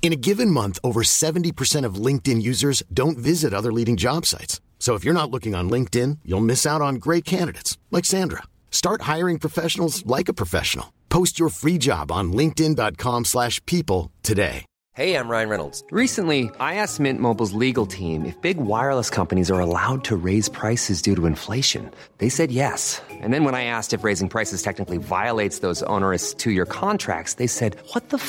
In a given month, over 70% of LinkedIn users don't visit other leading job sites. So if you're not looking on LinkedIn, you'll miss out on great candidates like Sandra. Start hiring professionals like a professional. Post your free job on linkedin.com/people today. Hey, I'm Ryan Reynolds. Recently, I asked Mint Mobile's legal team if big wireless companies are allowed to raise prices due to inflation. They said yes. And then when I asked if raising prices technically violates those onerous two-year contracts, they said, "What the f***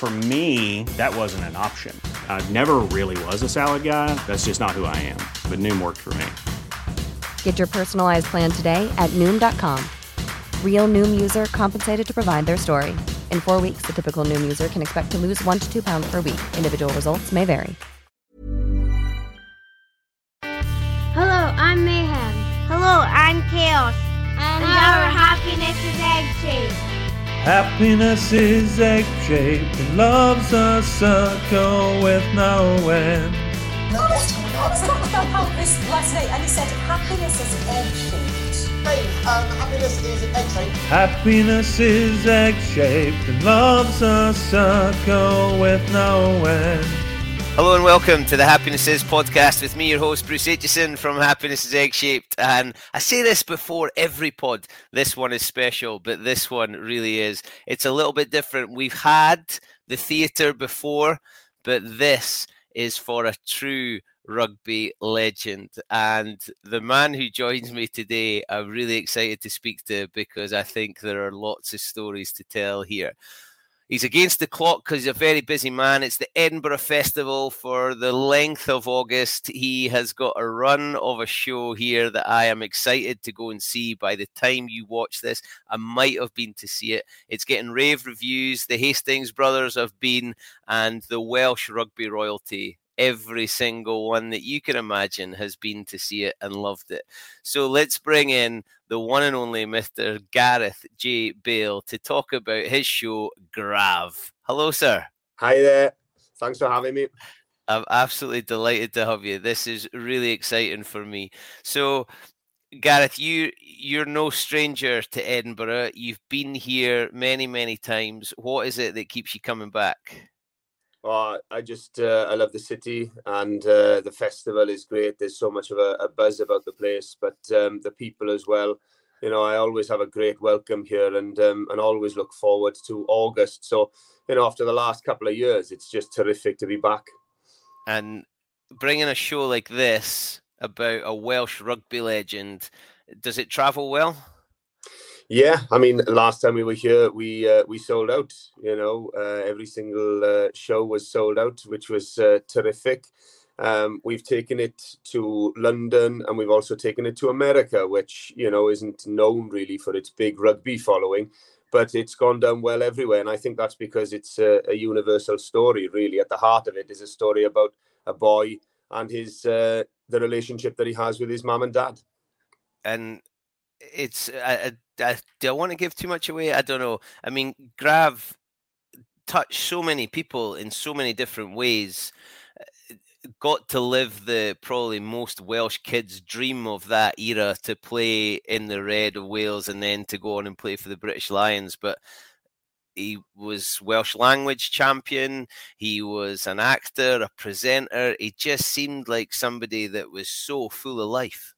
For me, that wasn't an option. I never really was a salad guy. That's just not who I am. But Noom worked for me. Get your personalized plan today at Noom.com. Real Noom user compensated to provide their story. In four weeks, the typical Noom user can expect to lose one to two pounds per week. Individual results may vary. Hello, I'm Mayhem. Hello, I'm Chaos. And, our happiness is egg shaped. Happiness is egg shaped and love's a circle with no end. No, that's not about how this last night, and he said happiness is egg shaped. Hey, um, happiness is egg shaped. Happiness is egg shaped and love's a circle with no end. Hello and welcome to the Happiness Is podcast with me, your host, Bruce Aitchison from Happiness is Egg Shaped. And I say this before every pod. This one is special, but this one really is. It's a little bit different. We've had the theatre before, but this is for a true rugby legend. And the man who joins me today, I'm really excited to speak to because I think there are lots of stories to tell here. He's against the clock because he's a very busy man. It's the Edinburgh Festival for the length of August. He has got a run of a show here that I am excited to go and see. By the time you watch this, I might have been to see it. It's getting rave reviews. The Hastings brothers have been, and the Welsh rugby royalty every single one that you can imagine has been to see it and loved it. So let's bring in the one and only Mr. Gareth J. Bale to talk about his show, Grav. Hello, sir. Hi there. Thanks for having me. I'm absolutely delighted to have you. This is really exciting for me. So, Gareth, you you're no stranger to Edinburgh. You've been here many, many times. What is it that keeps you coming back? Oh, I just uh, I love the city and uh, the festival is great. There's so much of a, a buzz about the place, but um, the people as well. You know, I always have a great welcome here, and um, and always look forward to August. So, you know, after the last couple of years, it's just terrific to be back. And bringing a show like this about a Welsh rugby legend, does it travel well? Yeah, I mean, last time we were here, we uh, we sold out. You know, uh, every single uh, show was sold out, which was uh, terrific. Um, we've taken it to London, and we've also taken it to America, which you know isn't known really for its big rugby following, but it's gone down well everywhere. And I think that's because it's a, a universal story. Really, at the heart of it is a story about a boy and his uh, the relationship that he has with his mum and dad. And it's I, I, do I want to give too much away? I don't know. I mean, Grav touched so many people in so many different ways. uh, Got to live the probably most Welsh kids' dream of that era to play in the red of Wales and then to go on and play for the British Lions. But he was Welsh language champion. He was an actor, a presenter. He just seemed like somebody that was so full of life.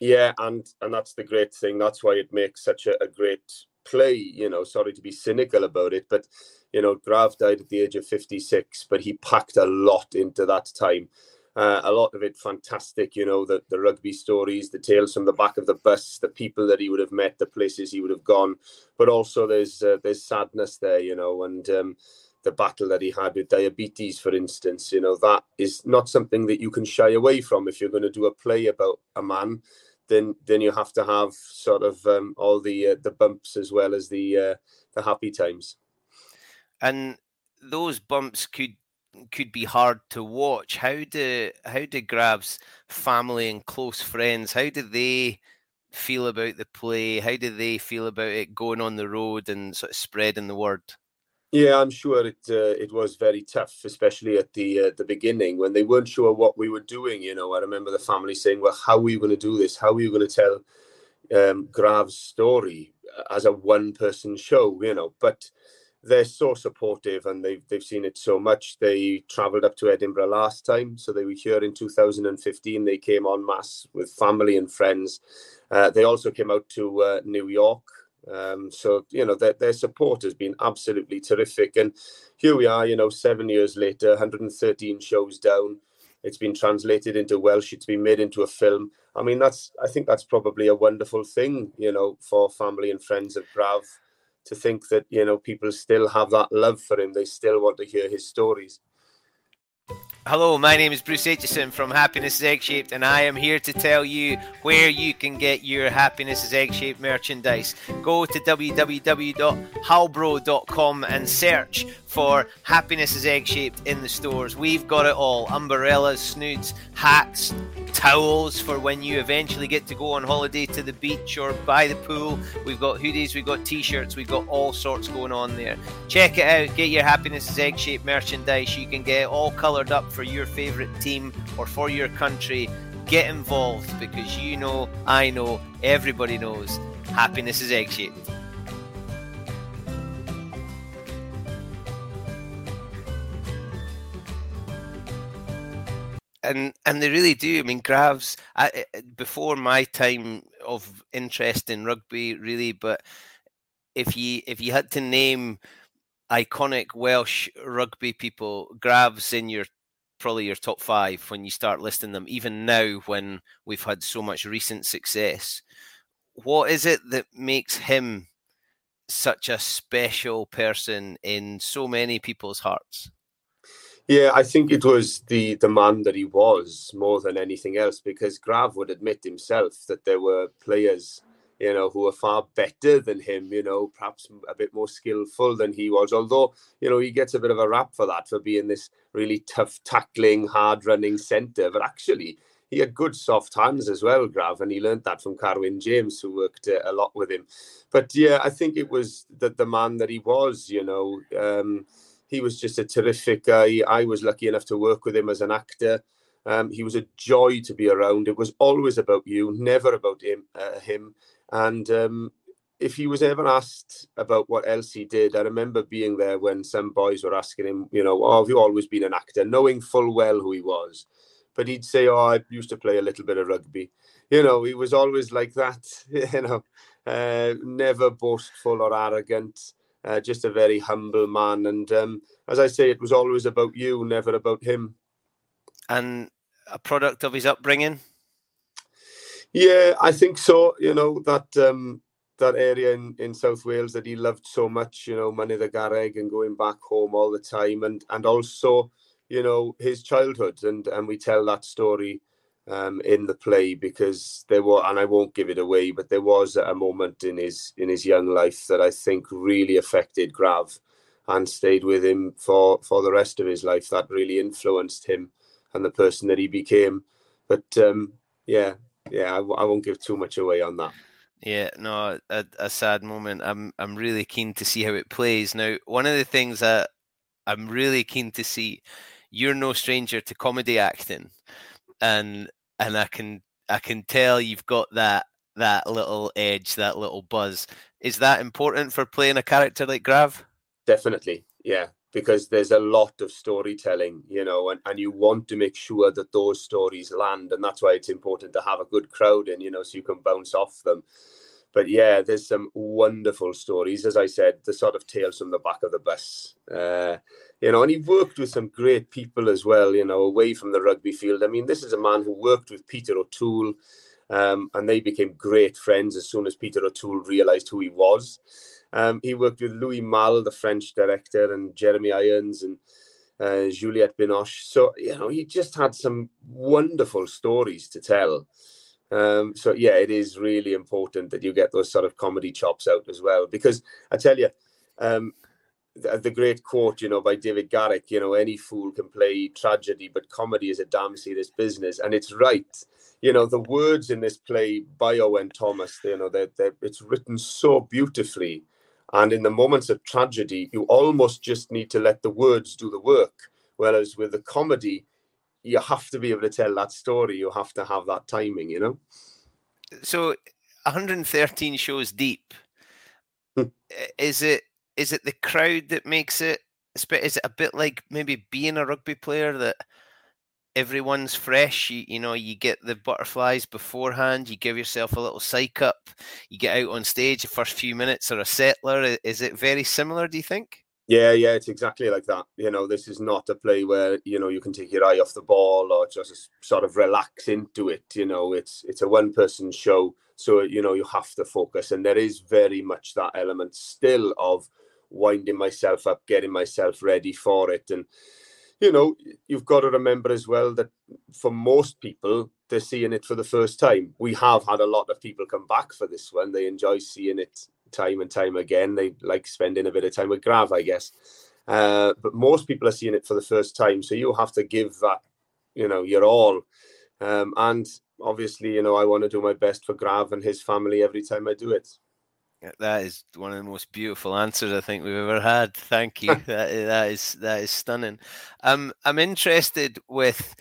Yeah, and and that's the great thing. That's why it makes such a, a great play. You know, sorry to be cynical about it, but you know, Grav died at the age of 56, but he packed a lot into that time. Uh, a lot of it fantastic, you know, the, the rugby stories, the tales from the back of the bus, the people that he would have met, the places he would have gone, but also there's uh, there's sadness there, you know, and um, the battle that he had with diabetes, for instance, you know, that is not something that you can shy away from if you're going to do a play about a man. Then, then you have to have sort of um, all the uh, the bumps as well as the uh, the happy times and those bumps could could be hard to watch. How do how do Grav's family and close friends how do they feel about the play? How do they feel about it going on the road and sort of spreading the word? Yeah, I'm sure it uh, it was very tough, especially at the uh, the beginning when they weren't sure what we were doing. You know, I remember the family saying, "Well, how are we going to do this? How are you going to tell um, Grav's story as a one person show?" You know, but they're so supportive and they've they've seen it so much. They travelled up to Edinburgh last time, so they were here in 2015. They came on mass with family and friends. Uh, they also came out to uh, New York. Um, so you know their, their support has been absolutely terrific, and here we are. You know, seven years later, 113 shows down. It's been translated into Welsh. It's been made into a film. I mean, that's I think that's probably a wonderful thing. You know, for family and friends of Grav to think that you know people still have that love for him. They still want to hear his stories. Hello, my name is Bruce Aitchison from Happiness is Egg Shaped, and I am here to tell you where you can get your Happiness is Egg Shaped merchandise. Go to www.halbro.com and search for Happiness is Egg Shaped in the stores. We've got it all umbrellas, snoods, hats, towels for when you eventually get to go on holiday to the beach or by the pool. We've got hoodies, we've got t shirts, we've got all sorts going on there. Check it out, get your Happiness is Egg Shaped merchandise. You can get it all coloured up for your favourite team or for your country, get involved because you know, I know, everybody knows happiness is egg shaped. and and they really do. I mean, Grav's I, before my time of interest in rugby, really. But if you if you had to name iconic Welsh rugby people, Grav's in your probably your top five when you start listing them, even now when we've had so much recent success. What is it that makes him such a special person in so many people's hearts? Yeah, I think it was the the man that he was more than anything else, because Grav would admit himself that there were players you know, who are far better than him, you know, perhaps a bit more skillful than he was. Although, you know, he gets a bit of a rap for that, for being this really tough tackling, hard running centre. But actually, he had good soft hands as well, Grav, and he learned that from Carwyn James, who worked uh, a lot with him. But yeah, I think it was that the man that he was, you know. Um, he was just a terrific guy. I was lucky enough to work with him as an actor. Um, he was a joy to be around. It was always about you, never about him. Uh, him. And um, if he was ever asked about what else he did, I remember being there when some boys were asking him, you know, oh, have you always been an actor, knowing full well who he was. But he'd say, oh, I used to play a little bit of rugby. You know, he was always like that, you know, uh, never boastful or arrogant, uh, just a very humble man. And um, as I say, it was always about you, never about him. And a product of his upbringing? Yeah, I think so. You know that um, that area in, in South Wales that he loved so much. You know, Mynydd y Garreg and going back home all the time, and and also you know his childhood, and and we tell that story um, in the play because there were, and I won't give it away, but there was a moment in his in his young life that I think really affected Grav and stayed with him for for the rest of his life. That really influenced him and the person that he became. But um, yeah, yeah, I, I won't give too much away on that. Yeah, no, a, a, sad moment. I'm I'm really keen to see how it plays. Now, one of the things that I'm really keen to see, you're no stranger to comedy acting, and and I can I can tell you've got that that little edge, that little buzz. Is that important for playing a character like Grav? Definitely, yeah because there's a lot of storytelling, you know, and, and you want to make sure that those stories land. And that's why it's important to have a good crowd in, you know, so you can bounce off them. but yeah, there's some wonderful stories. As I said, the sort of tales from the back of the bus. Uh, you know, and he worked with some great people as well. You know, away from the rugby field. I mean, this is a man who worked with Peter O'Toole, um, and they became great friends as soon as Peter O'Toole realised who he was. Um, he worked with Louis Malle, the French director, and Jeremy Irons and uh, Juliette Binoche. So, you know, he just had some wonderful stories to tell. Um, so, yeah, it is really important that you get those sort of comedy chops out as well. Because I tell you, um, the, the, great quote, you know, by David Garrick, you know, any fool can play tragedy, but comedy is a damn serious business. And it's right. You know, the words in this play by Owen Thomas, you know, they're, they're, it's written so beautifully and in the moments of tragedy, you almost just need to let the words do the work. Whereas with the comedy, you have to be able to tell that story. You have to have that timing, you know? So 113 shows deep. Hmm. is it is it the crowd that makes it is it a bit like maybe being a rugby player that everyone's fresh. You, you know, you get the butterflies beforehand. You give yourself a little psych up. You get out on stage the first few minutes or a settler. Is it very similar? Do you think? Yeah, yeah, it's exactly like that. You know, this is not a play where you know you can take your eye off the ball or just sort of relax into it. You know, it's it's a one-person show, so you know you have to focus, and there is very much that element still of winding myself up, getting myself ready for it, and you know, you've got to remember as well that for most people, they're seeing it for the first time. We have had a lot of people come back for this one. They enjoy seeing it time and time again. They like spending a bit of time with Grav, I guess. Uh, but most people are seeing it for the first time. So you have to give that, you know, your all. Um, and obviously, you know, I want to do my best for Grav and his family every time I do it. That is one of the most beautiful answers I think we've ever had. Thank you. that, that is that is stunning. Um, I'm interested with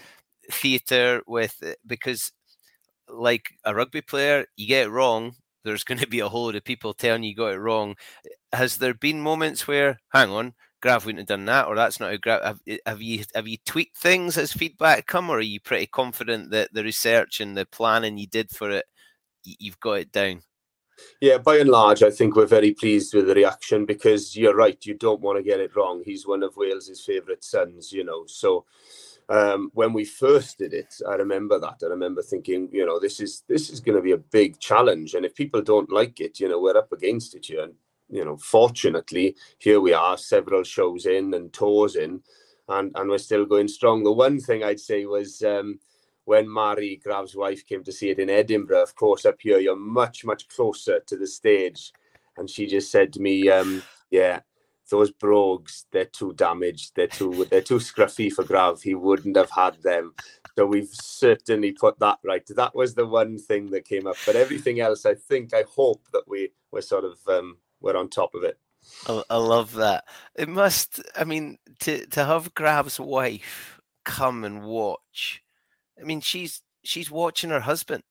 theatre with uh, because like a rugby player, you get it wrong. There's going to be a whole lot of people telling you, you got it wrong. Has there been moments where, hang on, Grav wouldn't have done that, or that's not a Grav? Have, eh, have you have you tweaked things as feedback come, or are you pretty confident that the research and the planning you did for it, you've got it down? Yeah, by and large, I think we're very pleased with the reaction because you're right. You don't want to get it wrong. He's one of Wales's favourite sons, you know. So um, when we first did it, I remember that. I remember thinking, you know, this is this is going to be a big challenge, and if people don't like it, you know, we're up against it here. And you know, fortunately, here we are, several shows in and tours in, and and we're still going strong. The one thing I'd say was. Um, when Mari, Grav's wife, came to see it in Edinburgh, of course, up here, you're much, much closer to the stage. And she just said to me, um, yeah, those brogues, they're too damaged. They're too, they're too scruffy for Grav. He wouldn't have had them. So we've certainly put that right. That was the one thing that came up. But everything else, I think, I hope that we, we're sort of, um, we're on top of it. I, I love that. It must, I mean, to, to have Grav's wife come and watch I mean, she's she's watching her husband.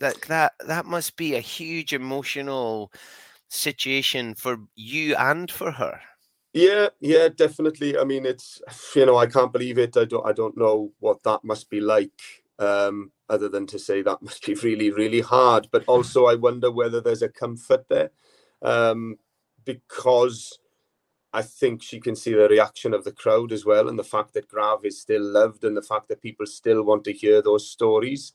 That that that must be a huge emotional situation for you and for her. Yeah, yeah, definitely. I mean, it's you know, I can't believe it. I don't I don't know what that must be like. Um, other than to say that must be really, really hard. But also, I wonder whether there's a comfort there, um, because I think she can see the reaction of the crowd as well, and the fact that Grav is still loved, and the fact that people still want to hear those stories.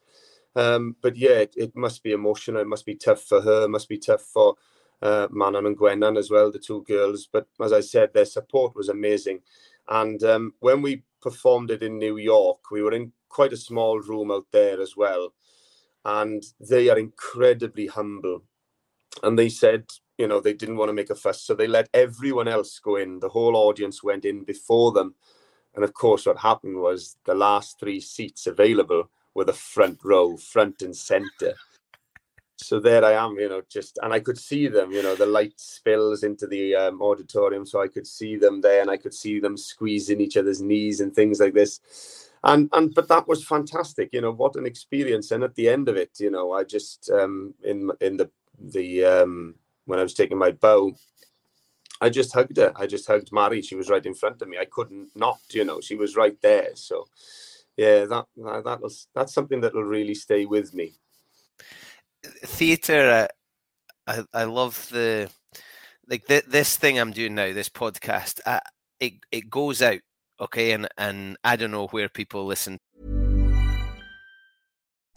Um, but yeah, it, it, must be emotional. It must be tough for her. It must be tough for uh, Manon and Gwennan as well, the two girls. But as I said, their support was amazing. And um, when we performed it in New York, we were in quite a small room out there as well. And they are incredibly humble. And they said, you know, they didn't want to make a fuss. So they let everyone else go in. The whole audience went in before them. And of course, what happened was the last three seats available were the front row, front and center. So there I am, you know, just, and I could see them, you know, the light spills into the um, auditorium. So I could see them there and I could see them squeezing each other's knees and things like this. And, and, but that was fantastic, you know, what an experience. And at the end of it, you know, I just, um, in, in the, the, um, when I was taking my bow, I just hugged her. I just hugged Mari. She was right in front of me. I couldn't not, you know, she was right there. So, yeah, that that was that's something that will really stay with me. Theatre, uh, I, I love the like th- this thing I'm doing now, this podcast. I, it it goes out, okay, and and I don't know where people listen.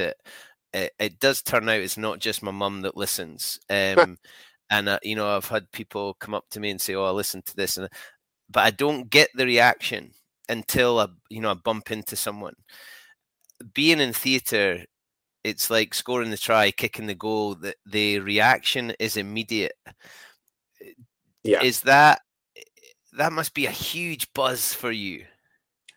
It, it, it does turn out it's not just my mum that listens. Um, and uh, you know, I've had people come up to me and say, "Oh, I listened to this," and but I don't get the reaction until I, you know, I bump into someone. Being in theatre, it's like scoring the try, kicking the goal. The the reaction is immediate. Yeah. Is that that must be a huge buzz for you?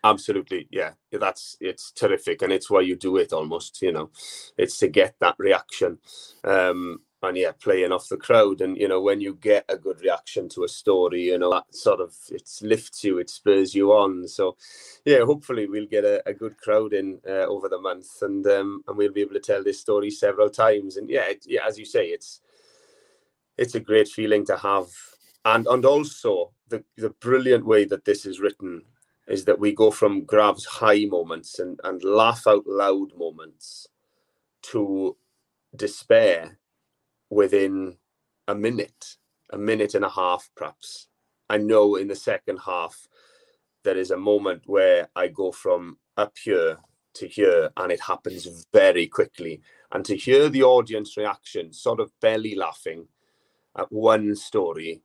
Absolutely, yeah. That's it's terrific, and it's why you do it. Almost, you know, it's to get that reaction, um, and yeah, playing off the crowd. And you know, when you get a good reaction to a story, you know, that sort of it lifts you, it spurs you on. So, yeah, hopefully we'll get a, a good crowd in uh, over the month, and um, and we'll be able to tell this story several times. And yeah, it, yeah, as you say, it's it's a great feeling to have, and and also the the brilliant way that this is written is that we go from Grav's high moments and, and laugh out loud moments to despair within a minute, a minute and a half, perhaps. I know in the second half, there is a moment where I go from up here to here, and it happens very quickly. And to hear the audience reaction, sort of belly laughing at one story,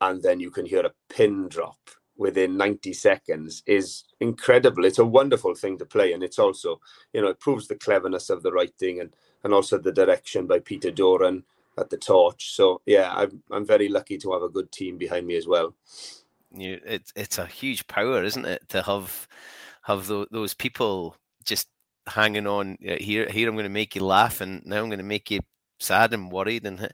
and then you can hear a pin drop within 90 seconds is incredible. It's a wonderful thing to play, and it's also, you know, it proves the cleverness of the writing and and also the direction by Peter Doran at the torch. So yeah, I'm I'm very lucky to have a good team behind me as well. You, it's it's a huge power, isn't it, to have have those, those people just hanging on here. Here, I'm going to make you laugh, and now I'm going to make you sad and worried. And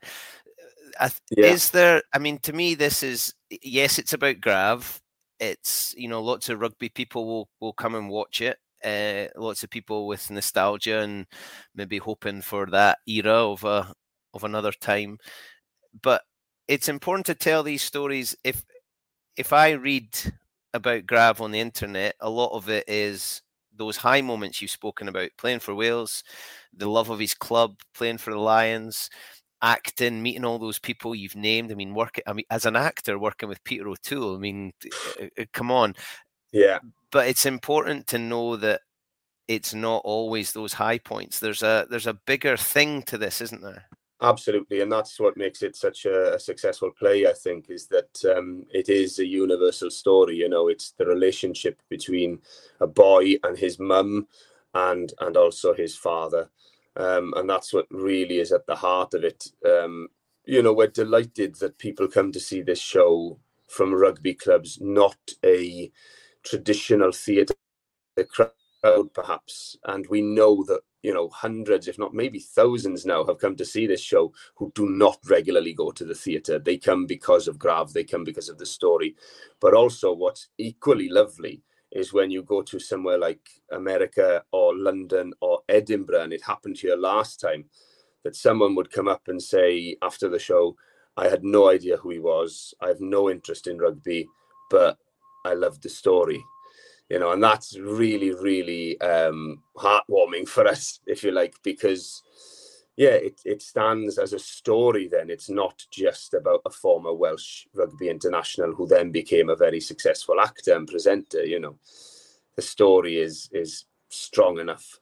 uh, yeah. is there? I mean, to me, this is yes, it's about Grav it's you know lots of rugby people will will come and watch it. Uh, lots of people with nostalgia and maybe hoping for that era of a of another time. But it's important to tell these stories. If if I read about Grav on the internet, a lot of it is those high moments you've spoken about, playing for Wales, the love of his club, playing for the Lions, acting, meeting all those people you've named. I mean, working. I mean, as an actor, working with Peter O'Toole. I mean, uh, uh, come on. Yeah. But it's important to know that it's not always those high points. There's a there's a bigger thing to this, isn't there? Absolutely, and that's what makes it such a, a successful play. I think is that um, it is a universal story. You know, it's the relationship between a boy and his mum, and and also his father um, and that's what really is at the heart of it. Um, you know, we're delighted that people come to see this show from rugby clubs, not a traditional theatre crowd, perhaps. And we know that you know hundreds, if not maybe thousands, now have come to see this show who do not regularly go to the theatre. They come because of Grav, they come because of the story, but also what's equally lovely is when you go to somewhere like America or London or Edinburgh, and it happened here last time, that someone would come up and say after the show, I had no idea who he was. I have no interest in rugby, but I loved the story. You know, and that's really, really um, heartwarming for us, if you like, because yeah, it, it stands as a story then. It's not just about a former Welsh rugby international who then became a very successful actor and presenter, you know. The story is is strong enough.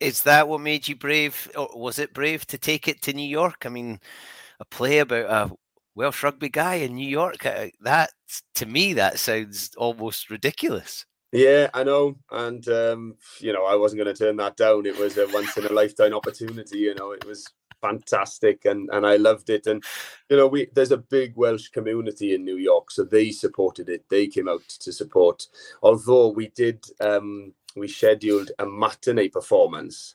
is that what made you brave, or was it brave to take it to New York? I mean, a play about a Welsh rugby guy in New York. Uh, that to me, that sounds almost ridiculous. Yeah, I know, and um, you know, I wasn't going to turn that down. It was a once in a lifetime opportunity. You know, it was fantastic, and and I loved it. And you know, we there's a big Welsh community in New York, so they supported it. They came out to support. Although we did, um, we scheduled a matinee performance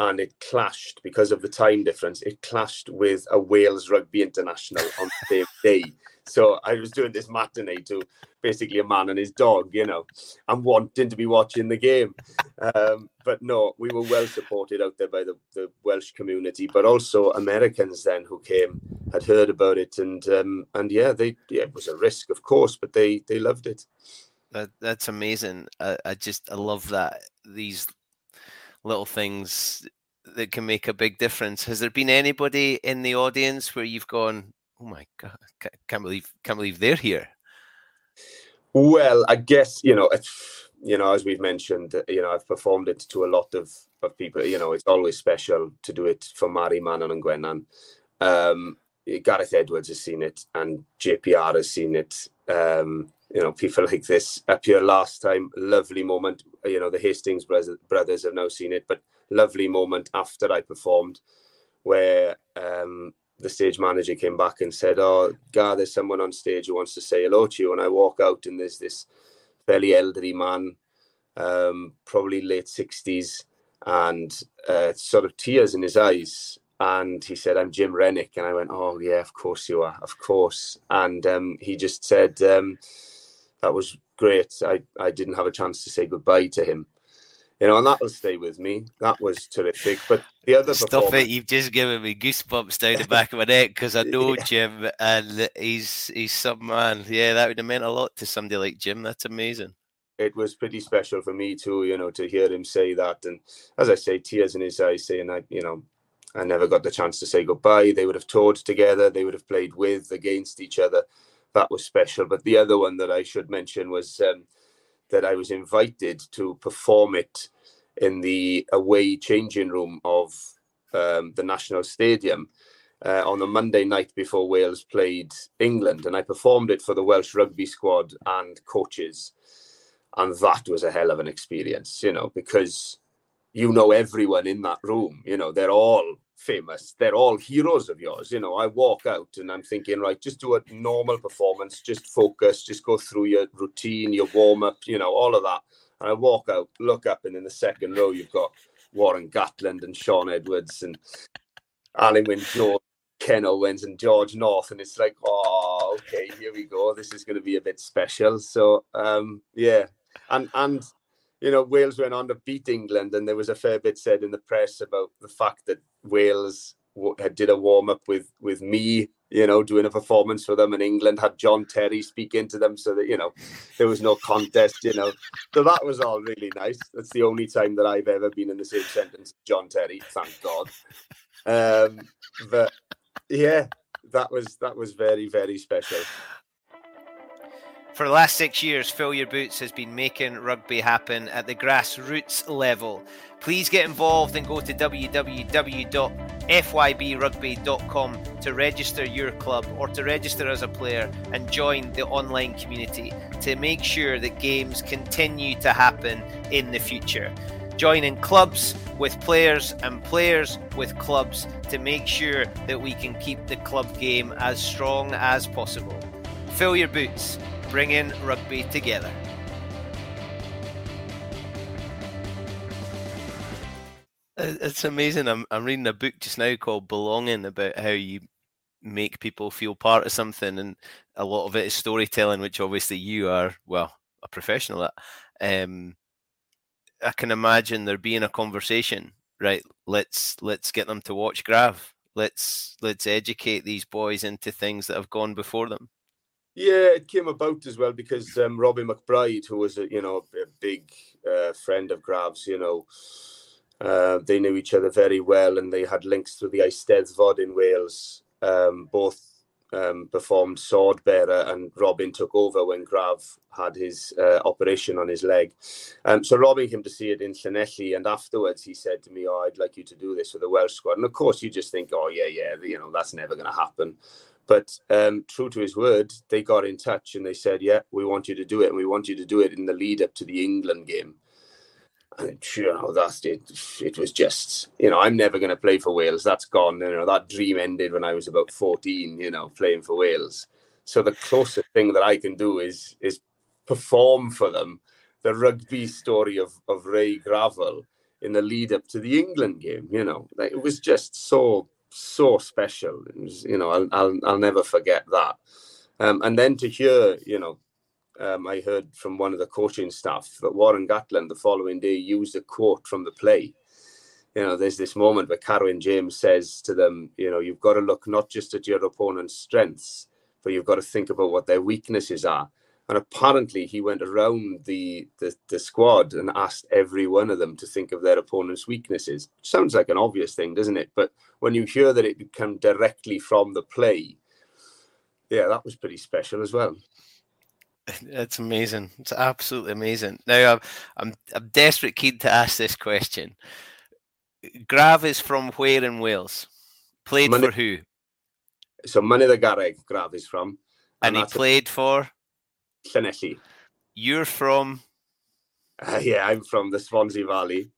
and it clashed because of the time difference. It clashed with a Wales Rugby International on the same day. So I was doing this matinee to basically a man and his dog, you know, and wanting to be watching the game. Um, but no, we were well supported out there by the, the Welsh community, but also Americans then who came had heard about it, and um, and yeah, they yeah, it was a risk, of course, but they they loved it. That that's amazing. I, I just I love that these little things that can make a big difference. Has there been anybody in the audience where you've gone, "Oh my god, can't believe can't believe they're here"? Well, I guess you know, you know, as we've mentioned, you know, I've performed it to a lot of of people. You know, it's always special to do it for Mari Manon and Gwennan. Um, Gareth Edwards has seen it, and JPR has seen it. Um, you know, people like this up here last time, lovely moment. You know, the Hastings brothers, have now seen it, but lovely moment after I performed where um, the stage manager came back and said, "Oh, Gar, there's someone on stage who wants to say hello to you." And I walk out, and there's this fairly elderly man, um, probably late sixties, and uh, sort of tears in his eyes. And he said, "I'm Jim Renwick," and I went, "Oh yeah, of course you are, of course." And um, he just said, um, "That was great. I I didn't have a chance to say goodbye to him." you know, and that will stay with me. That was terrific. But the other stuff it, you've just given me goosebumps down the back of my neck because I know yeah. Jim and he's he's some man. Yeah, that would have meant a lot to somebody like Jim. That's amazing. It was pretty special for me too, you know, to hear him say that. And as I say, tears in his eyes, saying I, you know, I never got the chance to say goodbye. They would have toured together. They would have played with against each other. That was special. But the other one that I should mention was. Um, that I was invited to perform it in the away changing room of um, the National Stadium uh, on the Monday night before Wales played England. And I performed it for the Welsh rugby squad and coaches. And that was a hell of an experience, you know, because you know everyone in that room, you know, they're all famous. They're all heroes of yours. You know, I walk out and I'm thinking, right, just do a normal performance, just focus, just go through your routine, your warm up, you know, all of that. And I walk out, look up, and in the second row, you've got Warren Gatland and Shaun Edwards and Alun Wyn Jones, Ken Owens, and George North. And it's like, oh, okay, here we go. This is going to be a bit special. So, um, yeah. And, and, you know, Wales went on to beat England, and there was a fair bit said in the press about the fact that Wales had did a warm up with with me, you know, doing a performance for them, and England had John Terry speaking to them, so that you know there was no contest, you know. So that was all really nice. That's the only time that I've ever been in the same sentence, as John Terry. Thank God. Um, but yeah, that was that was very very special. For the last six years, Fill Your Boots has been making rugby happen at the grassroots level. Please get involved and go to www.fybrugby.com to register your club or to register as a player and join the online community to make sure that games continue to happen in the future. Join in clubs with players and players with clubs to make sure that we can keep the club game as strong as possible. Fill your boots bringing rugby together. It's amazing. I'm I'm reading a book just now called Belonging about how you make people feel part of something, and a lot of it is storytelling, which obviously you are well a professional at. Um, I can imagine there being a conversation. Right, let's let's get them to watch Grav. Let's let's educate these boys into things that have gone before them. Yeah, it came about as well because um, Robbie McBryde, who was a you know a big uh, friend of Grav's, you know, uh, they knew each other very well, and they had links through the Eisteddfod in Wales, um, both um, performed sword bearer and Robin took over when Grav had his uh, operation on his leg. Um, so Robin came to see it in Llanelli and afterwards he said to me, oh, I'd like you to do this for the Welsh squad. And of course you just think, oh yeah, yeah, you know, that's never going to happen. But um, true to his word, they got in touch and they said, yeah, we want you to do it. And we want you to do it in the lead up to the England game. And you know, that's it. It was just, you know, I'm never going to play for Wales. That's gone. You know, that dream ended when I was about 14. You know, playing for Wales. So the closest thing that I can do is is perform for them the rugby story of of Ray Gravell in the lead up to the England game. You know, it was just so so special. Was, you know, I'll I'll, I'll never forget that. Um, and then to hear, you know, um, I heard from one of the coaching staff that Warren Gatland the following day used a quote from the play. You know, there's this moment where Carwyn James says to them, you know, you've got to look not just at your opponent's strengths, but you've got to think about what their weaknesses are. And apparently, he went around the, the, the squad and asked every one of them to think of their opponent's weaknesses. Sounds like an obvious thing, doesn't it? But when you hear that it come directly from the play, yeah, that was pretty special as well. It's amazing. It's absolutely amazing. Now, I'm, I'm, I'm desperate keen to ask this question. Grav is from where in Wales? Played for who? So Mynydd y Garreg, Grav is from. And, and he played a, for? Llanelli. You're from? Uh, yeah, I'm from the Swansea Valley.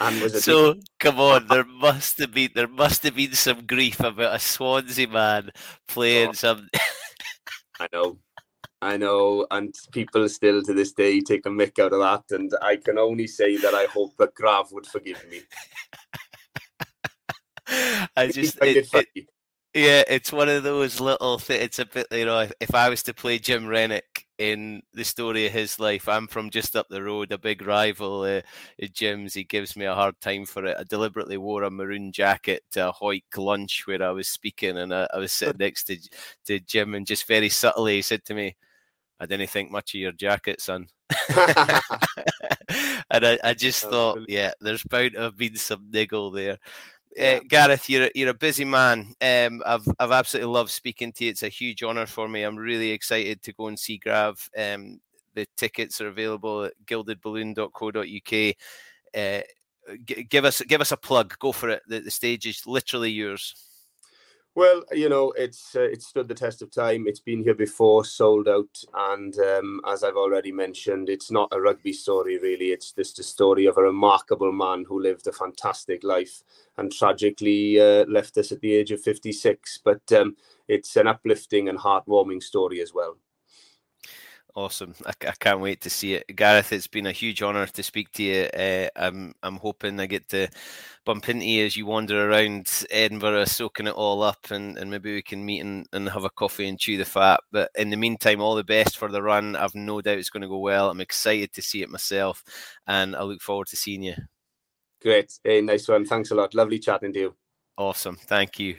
And was so big... come on, there must have been there must have been some grief about a Swansea man playing oh, some. I know, I know, and people still to this day take a mick out of that, and I can only say that I hope that Grav would forgive me. I just, it, it, yeah, it's one of those little. Th- it's a bit, you know, if, if I was to play Jim Renwick in the story of his life, I'm from just up the road, a big rival uh, Jim's. He gives me a hard time for it. I deliberately wore a maroon jacket to a Hawick lunch where I was speaking, and I, I was sitting next to to Jim, and just very subtly he said to me I didn't think much of your jacket, son. and I, I just thought, yeah, there's bound to have been some niggle there. Uh, Gareth, you're you're a busy man. Um, I've I've absolutely loved speaking to you. It's a huge honour for me. I'm really excited to go and see Grav. Um, the tickets are available at gildedballoon.co.uk. Uh, g- give us give us a plug. Go for it. The, the stage is literally yours. Well, you know, it's uh, it's stood the test of time. It's been here before, sold out, and um, as I've already mentioned, it's not a rugby story really. It's just a story of a remarkable man who lived a fantastic life and tragically uh, left us at the age of fifty six. But um, it's an uplifting and heartwarming story as well. Awesome! I, I, can't wait to see it, Gareth. It's been a huge honour to speak to you. Uh, I'm I'm hoping I get to bump into you as you wander around Edinburgh, soaking it all up, and, and maybe we can meet and, and have a coffee and chew the fat. But in the meantime, all the best for the run. I've no doubt it's going to go well. I'm excited to see it myself, and I look forward to seeing you. Great, hey, nice one. Thanks a lot. Lovely chatting to you. Awesome. Thank you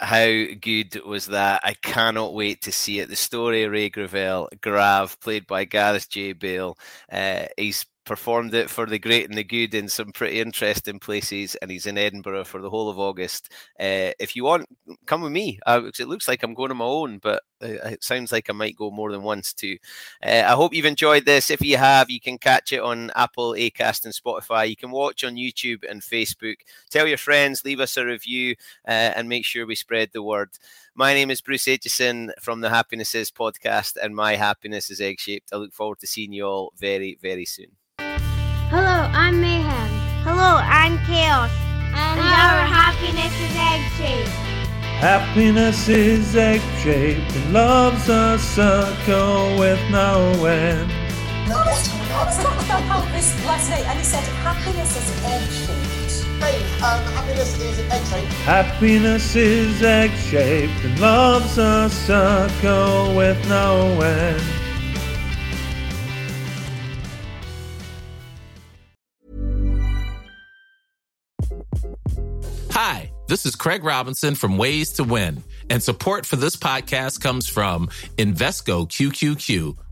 how good was that? I cannot wait to see it. The story of Ray Gravell, Grav, played by Gareth J. Bale. Uh, he's performed it for the great and the good in some pretty interesting places, and he's in Edinburgh for the whole of August. Uh, if you want, come with me. Uh, it looks like I'm going on my own, but uh, it sounds like I might go more than once too. Uh, I hope you've enjoyed this. If you have, you can catch it on Apple, Acast, and Spotify. You can watch on YouTube and Facebook. Tell your friends, leave us a review, uh, and make sure we spread the word. My name is Bruce Aitchison from the Happiness Is podcast, and my happiness is egg shaped. I look forward to seeing you all very, very soon. Hello, I'm Mayhem. Hello, I'm Chaos. And, and our happiness is egg shaped. Happiness is egg shaped and love's a circle with no end. No, let's talk about how this last night and he said happiness is egg shaped. Hey, um, happiness is egg shaped. Happiness is egg shaped and love's a circle with no end. Hi, this is Craig Robinson from Ways to Win, and support for this podcast comes from Invesco QQQ,